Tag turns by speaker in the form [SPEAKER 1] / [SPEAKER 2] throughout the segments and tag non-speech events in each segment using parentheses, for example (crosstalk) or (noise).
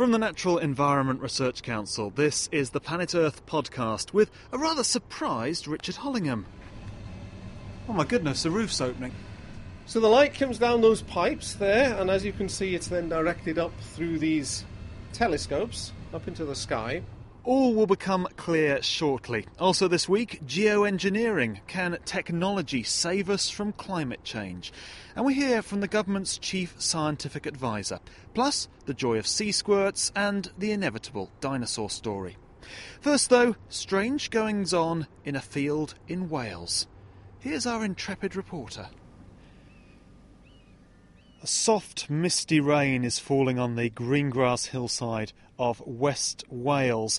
[SPEAKER 1] From the Natural Environment Research Council, this is the Planet Earth podcast with a rather surprised Richard Hollingham. Oh my goodness, the roof's opening.
[SPEAKER 2] So the light comes down those pipes there, and as you can see, it's then directed up through these telescopes up into the sky.
[SPEAKER 1] All will become clear shortly. Also, this week, geoengineering. Can technology save us from climate change? And we hear from the government's chief scientific advisor. Plus, the joy of sea squirts and the inevitable dinosaur story. First, though, strange goings on in a field in Wales. Here's our intrepid reporter. A soft, misty rain is falling on the greengrass hillside of West Wales.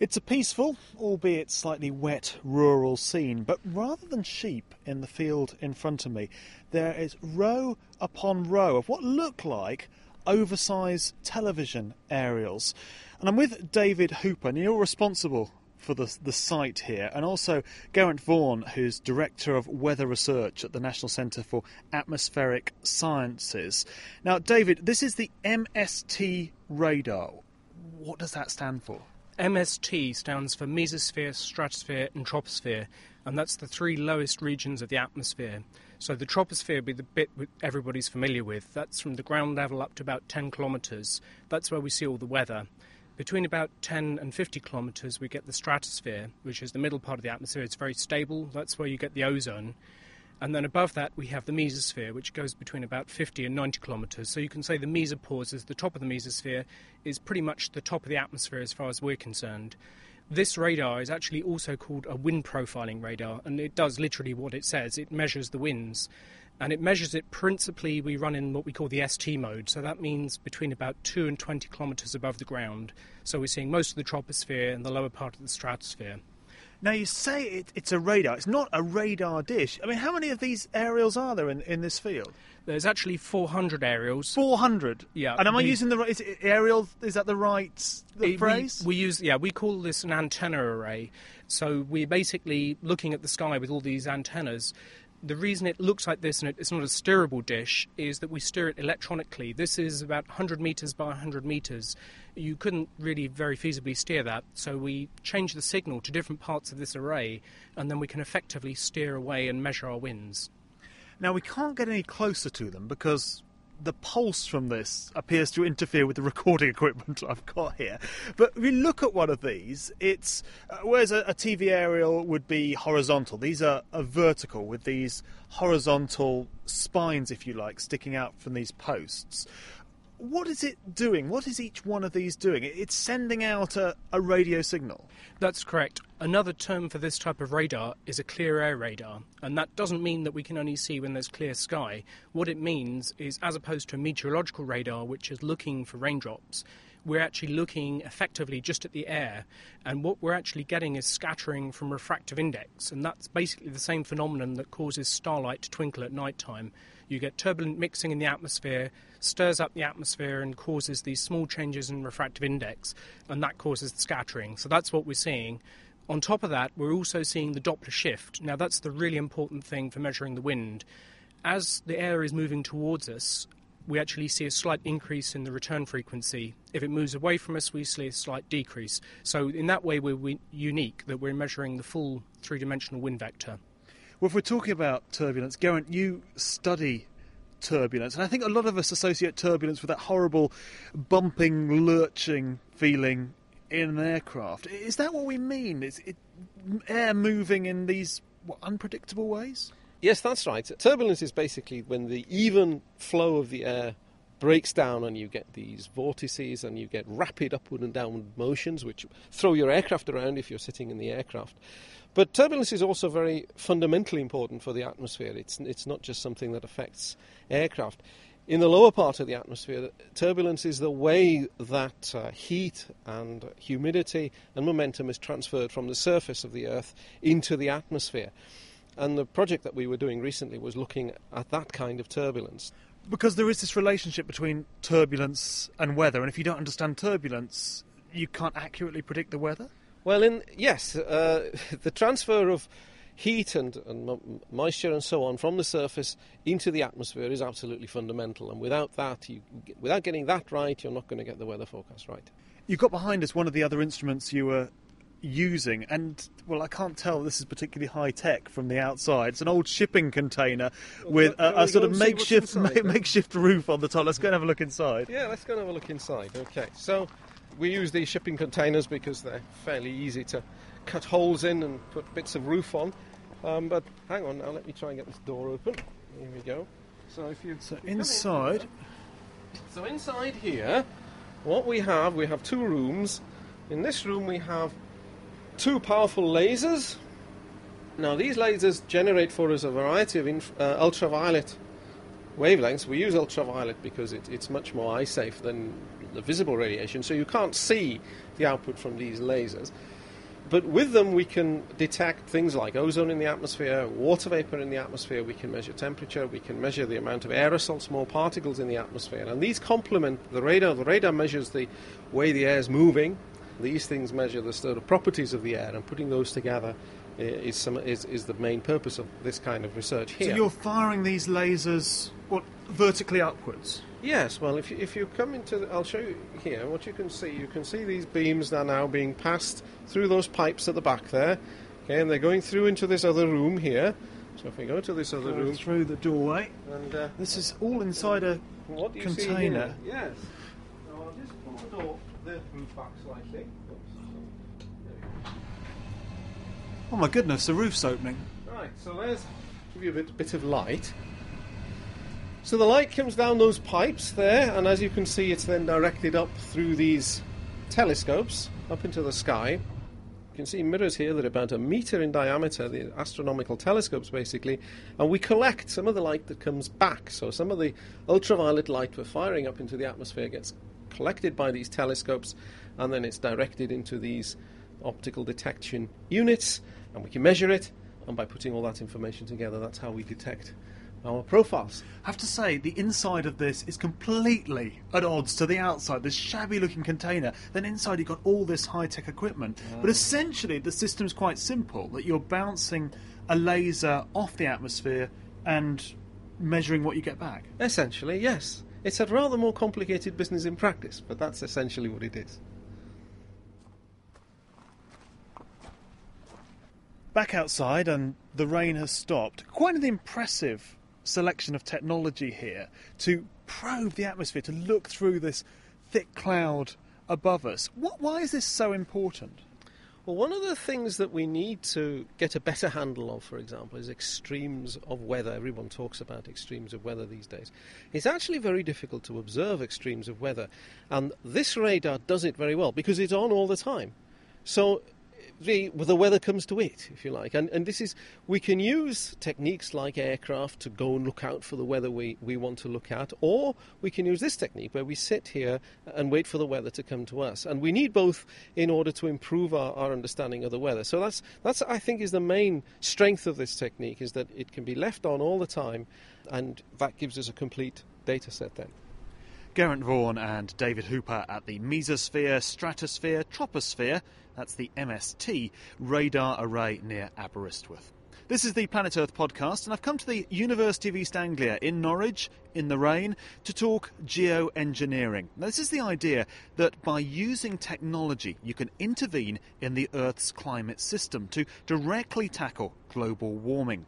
[SPEAKER 1] It's a peaceful, albeit slightly wet, rural scene, but rather than sheep in the field in front of me, there is row upon row of what look like oversized television aerials. And I'm with David Hooper, and you're responsible for the, the site here, and also Geraint Vaughan, who's Director of Weather Research at the National Centre for Atmospheric Sciences. Now, David, this is the MST radar. What does that stand for?
[SPEAKER 3] MST stands for Mesosphere, Stratosphere, and Troposphere, and that's the three lowest regions of the atmosphere. So the troposphere would be the bit everybody's familiar with. That's from the ground level up to about 10 kilometres. That's where we see all the weather. Between about 10 and 50 kilometres, we get the stratosphere, which is the middle part of the atmosphere. It's very stable. That's where you get the ozone. And then above that, we have the mesosphere, which goes between about 50 and 90 kilometres. So you can say the mesopause is the top of the mesosphere, is pretty much the top of the atmosphere as far as we're concerned. This radar is actually also called a wind profiling radar, and it does literally what it says it measures the winds and it measures it principally. We run in what we call the ST mode, so that means between about 2 and 20 kilometres above the ground. So we're seeing most of the troposphere and the lower part of the stratosphere.
[SPEAKER 1] Now, you say it, it's a radar, it's not a radar dish. I mean, how many of these aerials are there in, in this field?
[SPEAKER 3] There's actually 400 aerials.
[SPEAKER 1] 400?
[SPEAKER 3] Yeah.
[SPEAKER 1] And am I using the right. Is it aerial? Is that the right the
[SPEAKER 3] We-
[SPEAKER 1] phrase?
[SPEAKER 3] We, we use, yeah, we call this an antenna array. So we're basically looking at the sky with all these antennas. The reason it looks like this and it's not a steerable dish is that we steer it electronically. This is about 100 meters by 100 meters. You couldn't really very feasibly steer that, so we change the signal to different parts of this array, and then we can effectively steer away and measure our winds.
[SPEAKER 1] Now, we can't get any closer to them because the pulse from this appears to interfere with the recording (laughs) equipment I've got here. But if you look at one of these, it's uh, whereas a, a TV aerial would be horizontal, these are, are vertical with these horizontal spines, if you like, sticking out from these posts. What is it doing? What is each one of these doing? It's sending out a, a radio signal.
[SPEAKER 3] That's correct. Another term for this type of radar is a clear air radar, and that doesn't mean that we can only see when there's clear sky. What it means is, as opposed to a meteorological radar, which is looking for raindrops, we're actually looking effectively just at the air, and what we're actually getting is scattering from refractive index, and that's basically the same phenomenon that causes starlight to twinkle at night time. You get turbulent mixing in the atmosphere, stirs up the atmosphere, and causes these small changes in refractive index, and that causes the scattering. So that's what we're seeing. On top of that, we're also seeing the Doppler shift. Now, that's the really important thing for measuring the wind. As the air is moving towards us, we actually see a slight increase in the return frequency. If it moves away from us, we see a slight decrease. So, in that way, we're unique that we're measuring the full three dimensional wind vector.
[SPEAKER 1] Well, if we're talking about turbulence, Geraint, you study turbulence, and I think a lot of us associate turbulence with that horrible bumping, lurching feeling in an aircraft. Is that what we mean? Is it air moving in these what, unpredictable ways?
[SPEAKER 2] Yes, that's right. Turbulence is basically when the even flow of the air breaks down and you get these vortices and you get rapid upward and downward motions which throw your aircraft around if you're sitting in the aircraft. But turbulence is also very fundamentally important for the atmosphere. It's, it's not just something that affects aircraft. In the lower part of the atmosphere, turbulence is the way that uh, heat and humidity and momentum is transferred from the surface of the Earth into the atmosphere. And the project that we were doing recently was looking at that kind of turbulence.
[SPEAKER 1] Because there is this relationship between turbulence and weather, and if you don't understand turbulence, you can't accurately predict the weather.
[SPEAKER 2] Well, in yes, uh, (laughs) the transfer of heat and, and moisture and so on from the surface into the atmosphere is absolutely fundamental. And without that, you, without getting that right, you're not going to get the weather forecast right.
[SPEAKER 1] You've got behind us one of the other instruments you were using, and well, I can't tell this is particularly high tech from the outside. It's an old shipping container with a, a sort of makeshift (laughs) ma- makeshift roof on the top. Let's go and have a look inside.
[SPEAKER 2] Yeah, let's go and have a look inside. Okay, so we use these shipping containers because they're fairly easy to cut holes in and put bits of roof on. Um, but hang on now, let me try and get this door open. Here we go.
[SPEAKER 1] So if you so inside, in
[SPEAKER 2] so inside here, what we have, we have two rooms. In this room, we have two powerful lasers. Now, these lasers generate for us a variety of inf- uh, ultraviolet wavelengths. We use ultraviolet because it, it's much more eye safe than the visible radiation, so you can't see the output from these lasers. But with them, we can detect things like ozone in the atmosphere, water vapor in the atmosphere, we can measure temperature, we can measure the amount of aerosol, small particles in the atmosphere. And these complement the radar. The radar measures the way the air is moving, these things measure the sort of properties of the air, and putting those together uh, is, some, is, is the main purpose of this kind of research here.
[SPEAKER 1] So you're firing these lasers what, vertically upwards?
[SPEAKER 2] Yes, well, if you, if you come into, the, I'll show you here what you can see. You can see these beams are now being passed through those pipes at the back there, okay, and they're going through into this other room here. So if we go to this other room,
[SPEAKER 1] through the doorway, and uh, this is all inside a container.
[SPEAKER 2] Yes. So I'll just pull the door the roof back slightly.
[SPEAKER 1] Oh my goodness, the roof's opening.
[SPEAKER 2] Right, so there's give you a bit, bit of light. So the light comes down those pipes there, and as you can see, it's then directed up through these telescopes up into the sky. You can see mirrors here that are about a meter in diameter, the astronomical telescopes basically, and we collect some of the light that comes back. So some of the ultraviolet light we're firing up into the atmosphere gets collected by these telescopes and then it's directed into these optical detection units and we can measure it and by putting all that information together that's how we detect our profiles.
[SPEAKER 1] I have to say, the inside of this is completely at odds to the outside. This shabby looking container. Then inside you've got all this high tech equipment. Oh. But ah. essentially, the system's quite simple that you're bouncing a laser off the atmosphere and measuring what you get back.
[SPEAKER 2] Essentially, yes. It's a rather more complicated business in practice, but that's essentially what it is.
[SPEAKER 1] Back outside, and the rain has stopped. Quite an impressive selection of technology here to probe the atmosphere, to look through this thick cloud above us. What, why is this so important?
[SPEAKER 2] Well, one of the things that we need to get a better handle of, for example, is extremes of weather. Everyone talks about extremes of weather these days. It's actually very difficult to observe extremes of weather, and this radar does it very well because it's on all the time. So the, the weather comes to it, if you like. And, and this is, we can use techniques like aircraft to go and look out for the weather we, we want to look at, or we can use this technique where we sit here and wait for the weather to come to us. And we need both in order to improve our, our understanding of the weather. So that's, that's, I think, is the main strength of this technique, is that it can be left on all the time, and that gives us a complete data set then.
[SPEAKER 1] Geraint Vaughan and David Hooper at the Mesosphere, Stratosphere, Troposphere that's the MST radar array near Aberystwyth. This is the Planet Earth podcast, and I've come to the University of East Anglia in Norwich in the rain to talk geoengineering. Now, this is the idea that by using technology, you can intervene in the Earth's climate system to directly tackle global warming.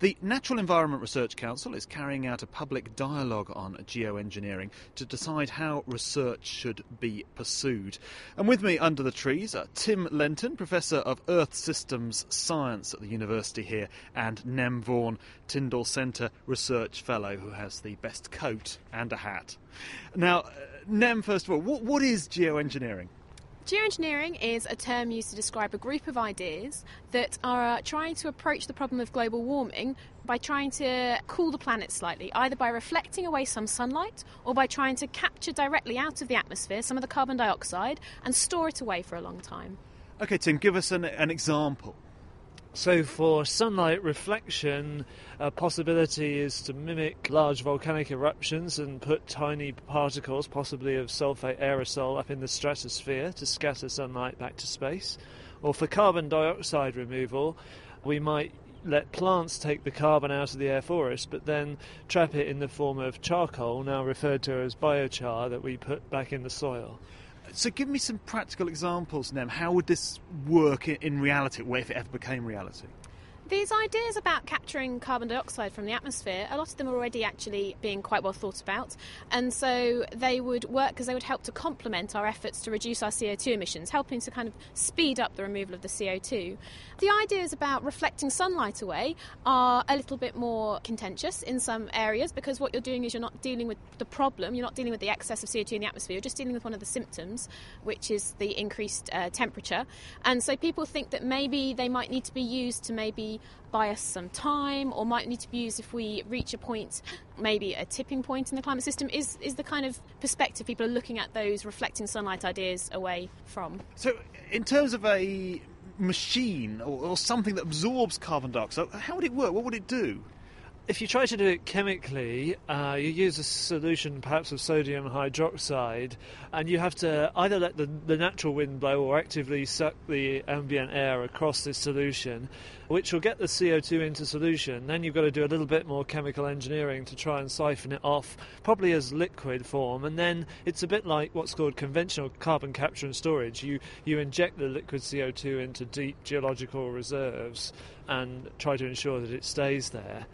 [SPEAKER 1] The Natural Environment Research Council is carrying out a public dialogue on geoengineering to decide how research should be pursued. And with me under the trees are Tim Lenton, Professor of Earth Systems Science at the university here, and Nem Vaughan, Tyndall Centre Research Fellow, who has the best coat and a hat. Now, uh, Nem, first of all, what, what is geoengineering?
[SPEAKER 4] Geoengineering is a term used to describe a group of ideas that are trying to approach the problem of global warming by trying to cool the planet slightly, either by reflecting away some sunlight or by trying to capture directly out of the atmosphere some of the carbon dioxide and store it away for a long time.
[SPEAKER 1] Okay, Tim, give us an, an example.
[SPEAKER 5] So, for sunlight reflection, a possibility is to mimic large volcanic eruptions and put tiny particles, possibly of sulfate aerosol, up in the stratosphere to scatter sunlight back to space. Or for carbon dioxide removal, we might let plants take the carbon out of the air for us, but then trap it in the form of charcoal, now referred to as biochar, that we put back in the soil.
[SPEAKER 1] So, give me some practical examples, Nem. How would this work in, in reality, if it ever became reality?
[SPEAKER 4] These ideas about capturing carbon dioxide from the atmosphere, a lot of them are already actually being quite well thought about. And so they would work because they would help to complement our efforts to reduce our CO2 emissions, helping to kind of speed up the removal of the CO2. The ideas about reflecting sunlight away are a little bit more contentious in some areas because what you're doing is you're not dealing with the problem, you're not dealing with the excess of CO2 in the atmosphere, you're just dealing with one of the symptoms, which is the increased uh, temperature. And so people think that maybe they might need to be used to maybe buy us some time or might need to be used if we reach a point, maybe a tipping point in the climate system, is, is the kind of perspective people are looking at those reflecting sunlight ideas away from.
[SPEAKER 1] So, in terms of a machine or, or something that absorbs carbon dioxide, how would it work? What would it do?
[SPEAKER 5] If you try to do it chemically, uh, you use a solution perhaps of sodium hydroxide, and you have to either let the, the, natural wind blow or actively suck the ambient air across this solution, which will get the CO2 into solution. Then you've got to do a little bit more chemical engineering to try and siphon it off, probably as liquid form, and then it's a bit like what's called conventional carbon capture and storage. You, you inject the liquid CO2 into deep geological reserves and try to ensure that it stays there.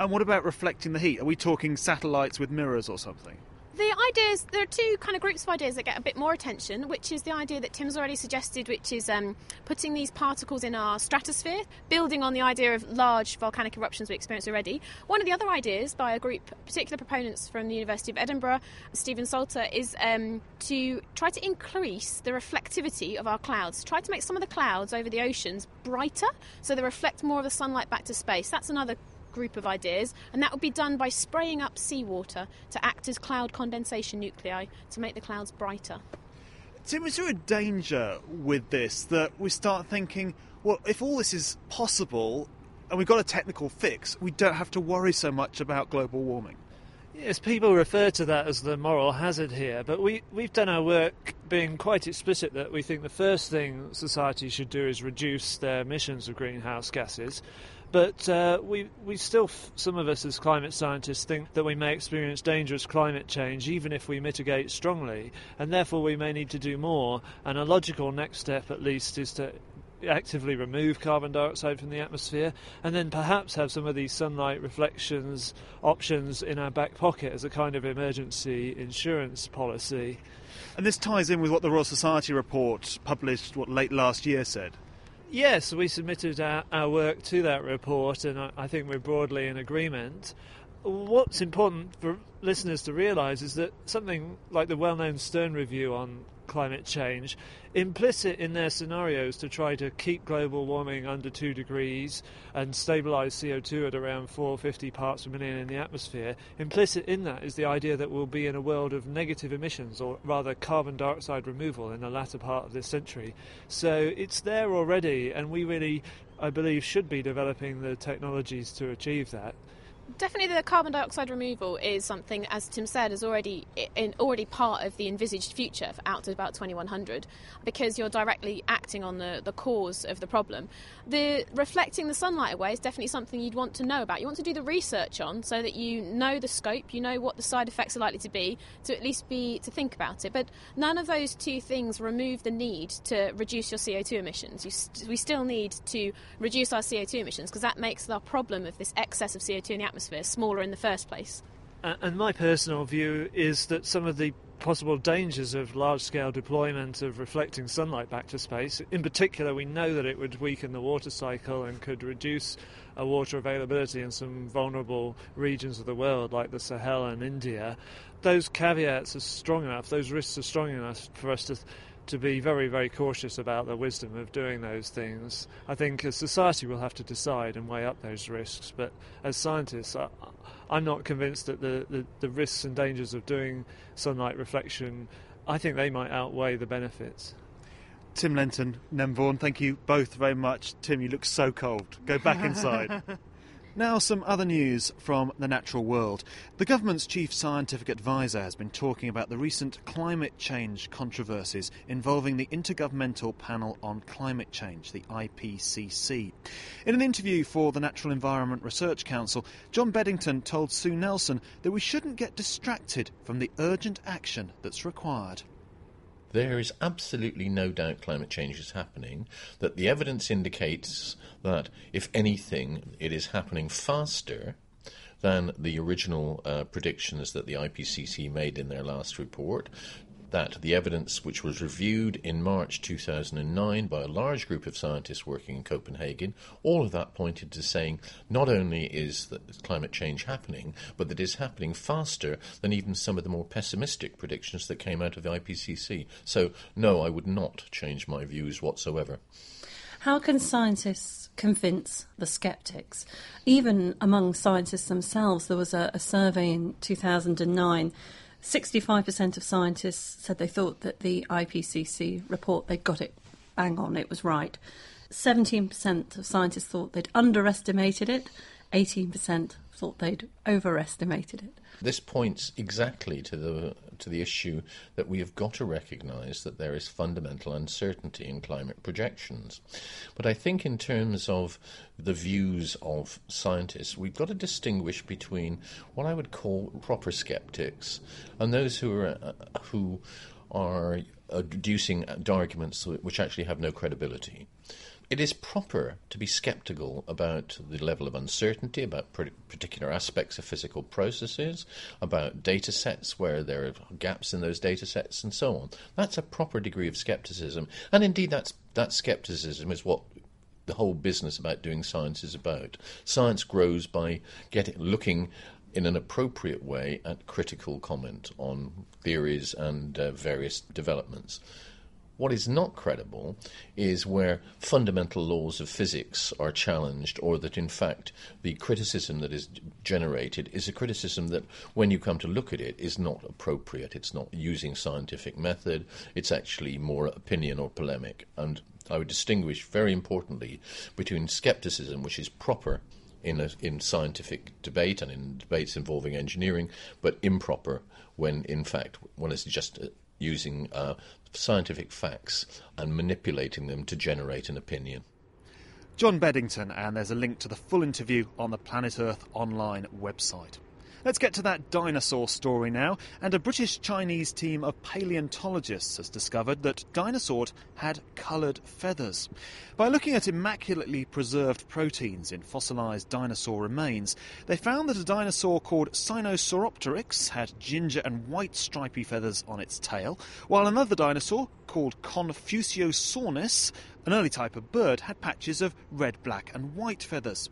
[SPEAKER 1] And what about reflecting the heat? Are we talking satellites with mirrors or something?
[SPEAKER 4] The ideas, there are two kind of groups of ideas that get a bit more attention, which is the idea that Tim's already suggested, which is um, putting these particles in our stratosphere, building on the idea of large volcanic eruptions we experience already. One of the other ideas by a group, particular proponents from the University of Edinburgh, Stephen Salter, is um, to try to increase the reflectivity of our clouds, try to make some of the clouds over the oceans brighter so they reflect more of the sunlight back to space. That's another group of ideas, and that would be done by spraying up seawater to act as cloud condensation nuclei to make the clouds brighter.
[SPEAKER 1] Tim, is there a danger with this that we start thinking, well, if all this is possible and we've got a technical fix, we don't have to worry so much about global warming?
[SPEAKER 5] Yes, people refer to that as the moral hazard here, but we, we've done our work being quite explicit that we think the first thing society should do is reduce their emissions of greenhouse gases. But uh, we, we still, some of us as climate scientists, think that we may experience dangerous climate change even if we mitigate strongly, and therefore we may need to do more. And a logical next step, at least, is to actively remove carbon dioxide from the atmosphere and then perhaps have some of these sunlight reflections options in our back pocket as a kind of emergency insurance policy.
[SPEAKER 1] And this ties in with what the Royal Society report published what late last year said.
[SPEAKER 5] Yes, we submitted our, our work to that report, and I, I think we're broadly in agreement. What's important for listeners to realise is that something like the well known Stern Review on climate change, implicit in their scenarios to try to keep global warming under 2 degrees and stabilise CO2 at around 450 parts per million in the atmosphere, implicit in that is the idea that we'll be in a world of negative emissions, or rather carbon dioxide removal, in the latter part of this century. So it's there already, and we really, I believe, should be developing the technologies to achieve that
[SPEAKER 4] definitely the carbon dioxide removal is something, as Tim said, is already in, already part of the envisaged future out to about 2100, because you're directly acting on the, the cause of the problem. The reflecting the sunlight away is definitely something you'd want to know about. You want to do the research on so that you know the scope, you know what the side effects are likely to be, to at least be to think about it. But none of those two things remove the need to reduce your CO2 emissions. St- we still need to reduce our CO2 emissions because that makes the problem of this excess of CO2 in the atmosphere atmosphere smaller in the first place.
[SPEAKER 5] And my personal view is that some of the possible dangers of large scale deployment of reflecting sunlight back to space, in particular, we know that it would weaken the water cycle and could reduce uh, water availability in some vulnerable regions of the world, like the Sahel and India. Those caveats are strong enough, those risks are strong enough for us to to be very, very cautious about the wisdom of doing those things. I think as society we'll have to decide and weigh up those risks, but as scientists, I, am not convinced that the, the, the, risks and dangers of doing sunlight reflection, I think they might outweigh the benefits.
[SPEAKER 1] Tim Lenton, Nem Vaughan, thank you both very much. Tim, you look so cold. Go back (laughs) inside. Now, some other news from the natural world. The government's chief scientific advisor has been talking about the recent climate change controversies involving the Intergovernmental Panel on Climate Change, the IPCC. In an interview for the Natural Environment Research Council, John Beddington told Sue Nelson that we shouldn't get distracted from the urgent action that's required.
[SPEAKER 6] There is absolutely no doubt climate change is happening, that the evidence indicates that, if anything, it is happening faster than the original uh, predictions that the IPCC made in their last report that the evidence, which was reviewed in March 2009 by a large group of scientists working in Copenhagen, all of that pointed to saying not only is climate change happening, but that it is happening faster than even some of the more pessimistic predictions that came out of the IPCC. So, no, I would not change my views whatsoever.
[SPEAKER 7] How can scientists convince the skeptics? Even among scientists themselves, there was a, a survey in 2009 65% of scientists said they thought that the IPCC report, they got it bang on, it was right. 17% of scientists thought they'd underestimated it, 18% thought they'd overestimated it.
[SPEAKER 6] This points exactly to the to the issue that we have got to recognise that there is fundamental uncertainty in climate projections. But I think in terms of the views of scientists, we've got to distinguish between what I would call proper skeptics and those who are uh, who are adducing arguments which actually have no credibility it is proper to be sceptical about the level of uncertainty, about particular aspects of physical processes, about data sets where there are gaps in those data sets, and so on. That's a proper degree of skepticism. And indeed, that's, that skepticism is what the whole business about doing science is about. Science grows by getting, looking in an appropriate way at critical comment on theories and uh, various developments. What is not credible is where fundamental laws of physics are challenged, or that in fact the criticism that is generated is a criticism that, when you come to look at it, is not appropriate. It's not using scientific method, it's actually more opinion or polemic. And I would distinguish very importantly between skepticism, which is proper in, a, in scientific debate and in debates involving engineering, but improper when, in fact, one is just using uh, scientific facts and manipulating them to generate an opinion.
[SPEAKER 1] John Beddington, and there's a link to the full interview on the Planet Earth online website. Let's get to that dinosaur story now. And a British Chinese team of paleontologists has discovered that dinosaurs had coloured feathers. By looking at immaculately preserved proteins in fossilised dinosaur remains, they found that a dinosaur called Sinosauropteryx had ginger and white stripy feathers on its tail, while another dinosaur called Confuciusornis, an early type of bird, had patches of red, black, and white feathers.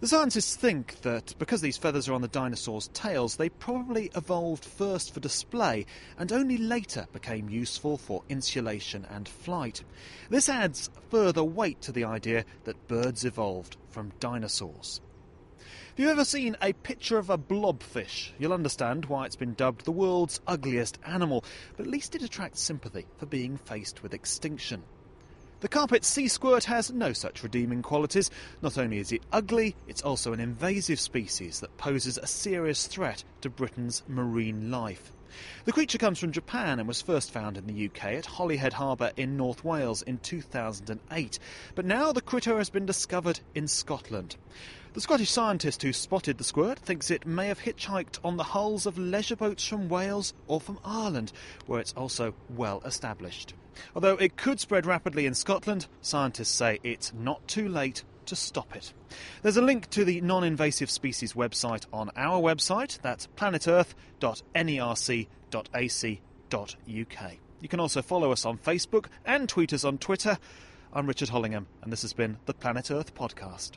[SPEAKER 1] The scientists think that because these feathers are on the dinosaurs' tails, they probably evolved first for display and only later became useful for insulation and flight. This adds further weight to the idea that birds evolved from dinosaurs. If you've ever seen a picture of a blobfish, you'll understand why it's been dubbed the world's ugliest animal, but at least it attracts sympathy for being faced with extinction. The carpet sea squirt has no such redeeming qualities. Not only is it ugly, it's also an invasive species that poses a serious threat to Britain's marine life. The creature comes from Japan and was first found in the UK at Holyhead Harbour in North Wales in 2008. But now the critter has been discovered in Scotland. The Scottish scientist who spotted the squirt thinks it may have hitchhiked on the hulls of leisure boats from Wales or from Ireland, where it's also well established. Although it could spread rapidly in Scotland, scientists say it's not too late to stop it. There's a link to the non invasive species website on our website, that's planetearth.nerc.ac.uk. You can also follow us on Facebook and tweet us on Twitter. I'm Richard Hollingham, and this has been the Planet Earth Podcast.